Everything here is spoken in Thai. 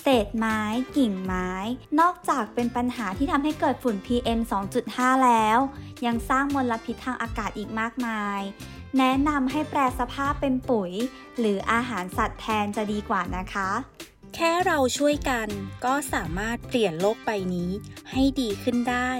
เศษไม้ กิ่งไม้ นอกจากเป็นปัญหาที่ทำให้เกิดฝุ่น PM 2.5 แล้ว ยังสร้างมลพิษทางอากาศอีกมากมาย แนะนำให้แปรสภาพเป็นปุ๋ย หรืออาหารสัตว์แทนจะดีกว่านะคะ แค่เราช่วยกันก็สามารถเปลี่ยนโลกใบนี้ให้ดีขึ้นได้